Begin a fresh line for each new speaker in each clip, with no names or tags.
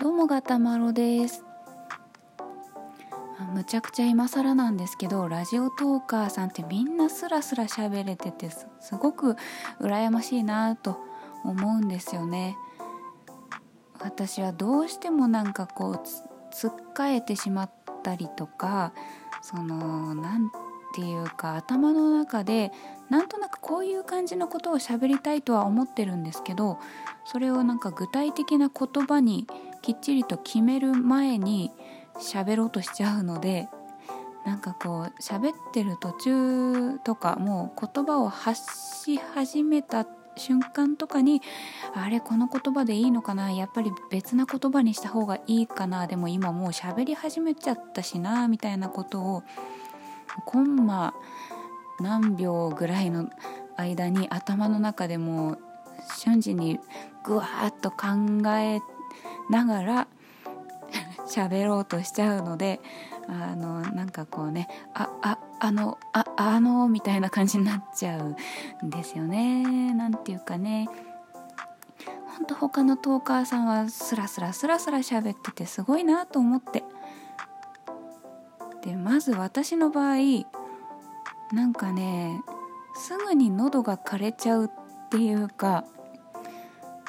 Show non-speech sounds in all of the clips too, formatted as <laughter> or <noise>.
どうもガタマロです。むちゃくちゃ今更なんですけどラジオトーカーさんってみんなスラスラ喋れててすごく羨ましいなと思うんですよね。私はどうしてもなんかこうつっかえてしまったりとかその何て言うか頭の中でなんとなくこういう感じのことを喋りたいとは思ってるんですけどそれをなんか具体的な言葉にきっちりと決める前に喋ろうとしちゃうのでなんかこう喋ってる途中とかもう言葉を発し始めた瞬間とかにあれこの言葉でいいのかなやっぱり別な言葉にした方がいいかなでも今もう喋り始めちゃったしなみたいなことをコンマ何秒ぐらいの間に頭の中でも瞬時にぐわーっと考えながら <laughs> 喋ろうとしちゃうのであのなんかこうねあああのああのみたいな感じになっちゃうんですよね。なんていうかね。ほんと他のトーカーさんはスラスラスラスラ喋っててすごいなと思って。でまず私の場合なんかねすぐに喉が枯れちゃうっていうか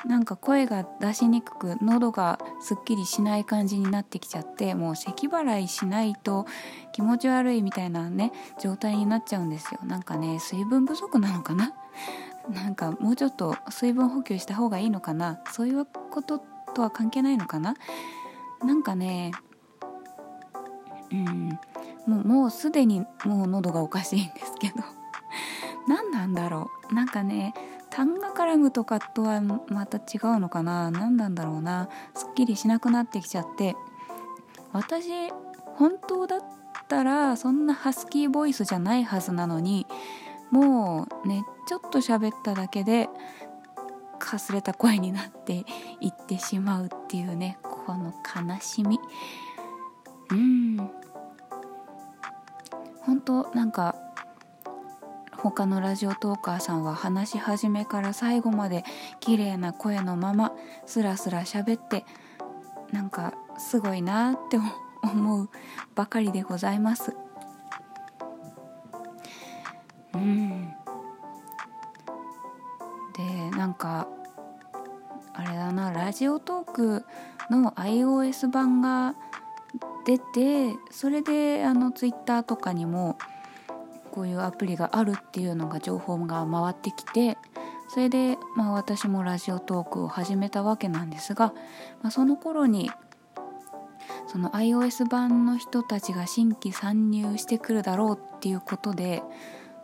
なんか声が出しにくく喉がすっきりしない感じになってきちゃってもう咳払いしないと気持ち悪いみたいなね状態になっちゃうんですよ。なんかね水分不足なのかな？<laughs> なんかもうちょっと水分補給した方がいいのかな？そういうこととは関係ないのかな？なんかねうんもうもうすでにもう喉がおかしいんですけど。<laughs> 何なんだろう？なんかね痰が絡むとかとはまた違うのかな？何なんだろうな？すっきりしなくなってきちゃって。私本当だったらそんなハスキーボイスじゃないはずなのにもうねちょっと喋っただけでかすれた声になっていってしまうっていうねこの悲しみ。うん。本当なんか他のラジオトーカーさんは話し始めから最後まで綺麗な声のままスラスラ喋ってなんかすごいなって思うばかりでございます。うん。でなんかあれだなラジオトークの iOS 版が出てそれであの Twitter とかにもこういうアプリがあるっていうのが情報が回ってきてそれで、まあ、私もラジオトークを始めたわけなんですが、まあ、その頃にその iOS 版の人たちが新規参入してくるだろうっていうことで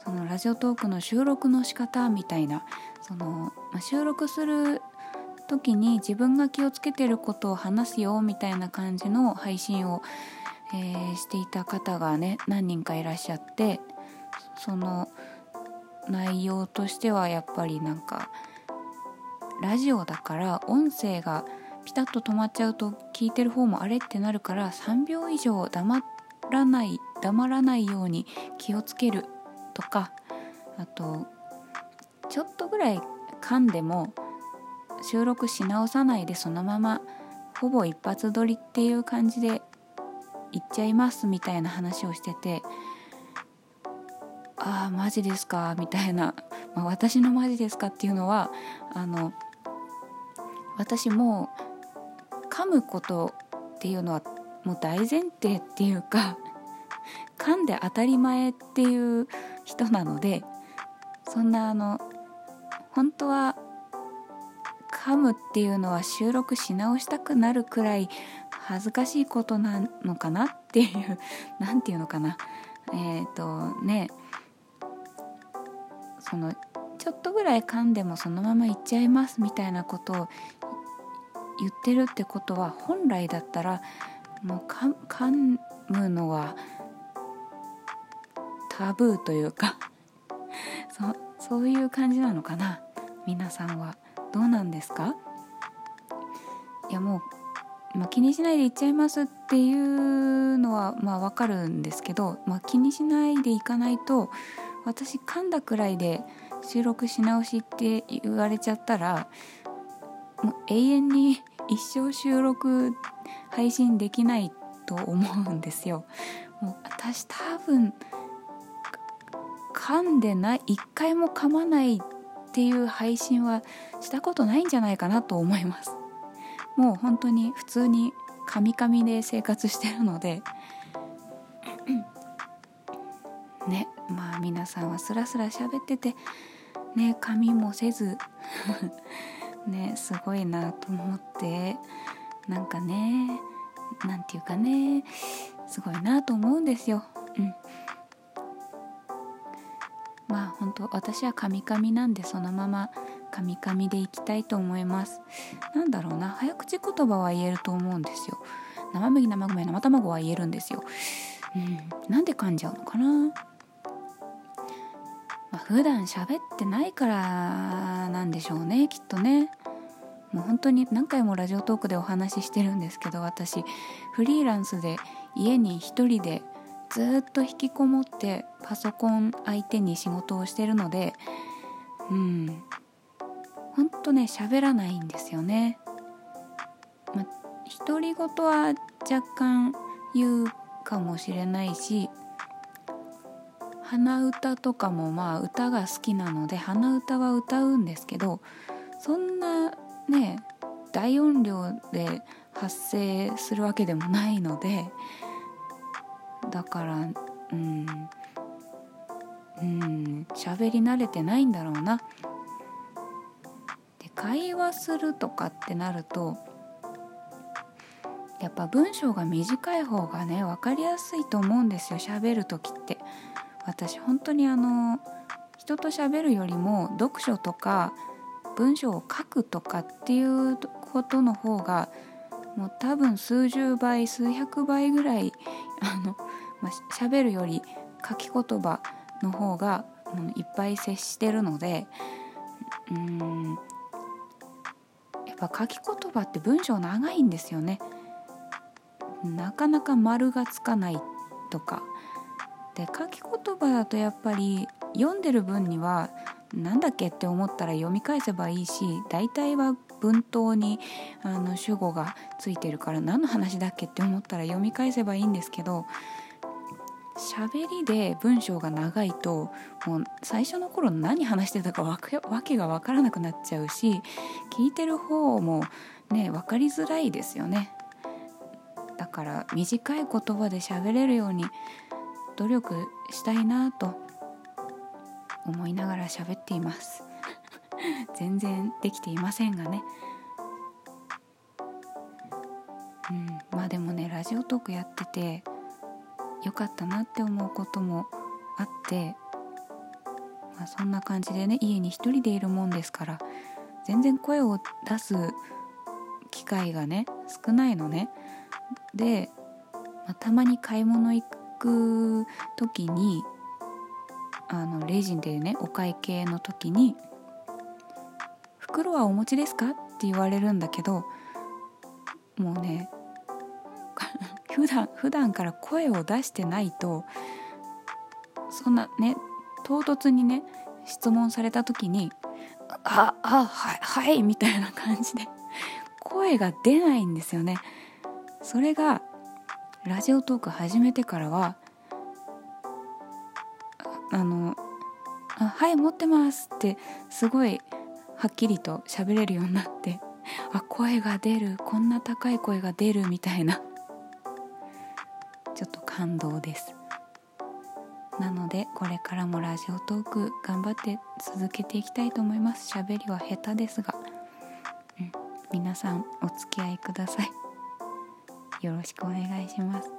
そのラジオトークの収録の仕方みたいなその、まあ、収録する時に自分が気をつけてることを話すよみたいな感じの配信を、えー、していた方がね何人かいらっしゃってその内容としてはやっぱりなんかラジオだから音声がピタッと止まっちゃうと聞いてる方もあれってなるから3秒以上黙らない黙らないように気をつけるとかあとちょっとぐらい噛んでも収録し直さないでそのままほぼ一発撮りっていう感じでいっちゃいますみたいな話をしててああマジですかみたいな、まあ、私のマジですかっていうのはあの私も噛むことっていうのはもう大前提っていうか噛んで当たり前っていう人なのでそんなあの本当は噛むっていうのは収録し直したくなるくらい恥ずかしいことなのかなっていう何て言うのかな。えっ、ー、とねそのちょっとぐらい噛んでもそのままいっちゃいますみたいなことを言ってるってことは本来だったらもう噛むのはタブーというか <laughs> そそういう感じなのかな皆さんは。どうなんですか？いやもう、気にしないで言っちゃいますっていうのはまあわかるんですけど、まあ、気にしないでいかないと私噛んだくらいで収録し直しって言われちゃったらもう永遠に一生収録配信できないと思うんですよ。もう私多分噛んでない一回も噛まないっていう配信はしたことないんじゃないかなと思います。もう本当に普通にカミカミで生活してるので。ね。まあ皆さんはスラスラ喋っててね髪もせず <laughs> ねすごいなと思ってなんかねなんていうかねすごいなと思うんですよ。うん。まあ本当私はカミカミなんでそのままカミカミでいきたいと思います。なんだろうな早口言葉は言えると思うんですよ。生麦生米生卵は言えるんですよ。うん。なんで噛んじゃうのかな？まあ、普段喋ってないからなんでしょうねきっとねもう本当に何回もラジオトークでお話ししてるんですけど私フリーランスで家に一人でずっと引きこもってパソコン相手に仕事をしてるのでうんほんとね喋らないんですよね。ま独り言は若干言うかもしれないし鼻歌とかもまあ歌が好きなので鼻歌は歌うんですけどそんなね大音量で発声するわけでもないのでだからうんうん喋り慣れてないんだろうな。で会話するとかってなるとやっぱ文章が短い方がね分かりやすいと思うんですよ喋る時って私本当にあの人と喋るよりも読書とか文章を書くとかっていうことの方がもう多分数十倍数百倍ぐらいあの、<laughs> まあ、喋るより書き言葉の方が、う、いっぱい接してるのでうんやっぱ書き言葉って文章長いんですよね。なかなか丸がつかないとかで書き言葉だとやっぱり読んでる分には何だっけって思ったら読み返せばいいし大体は文頭にあの主語がついてるから何の話だっけって思ったら読み返せばいいんですけど喋りで文章が長いともう最初の頃何話してたかわけが分からなくなっちゃうし聞いてる方もね分かりづらいですよね。だから短い言葉で喋れるように努力したいなと思いながら喋っています。<laughs> 全然できていませんがね。うんまあでもねラジオトークやっててよかったなって思うこともあって、まあ、そんな感じでね家に一人でいるもんですから全然声を出す機会がね少ないのね。で、まあ、たまに買い物行く時にあのレジンでねお会計の時に「袋はお持ちですか?」って言われるんだけどもうね <laughs> 普段普段から声を出してないとそんなね唐突にね質問された時に「ああはいはい」みたいな感じで声が出ないんですよね。それがラジオトーク始めてからはあの「あはい持ってます」ってすごいはっきりと喋れるようになってあ声が出るこんな高い声が出るみたいな。ちょっと感動です。なのでこれからもラジオトーク頑張って続けていきたいと思います。喋りは下手ですが、うん、皆さんお付き合いください。よろしくお願いします。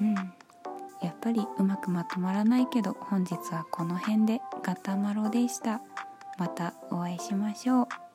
うん。やっぱりうまくまとまらないけど本日はこの辺でガタマロでした。またお会いしましょう。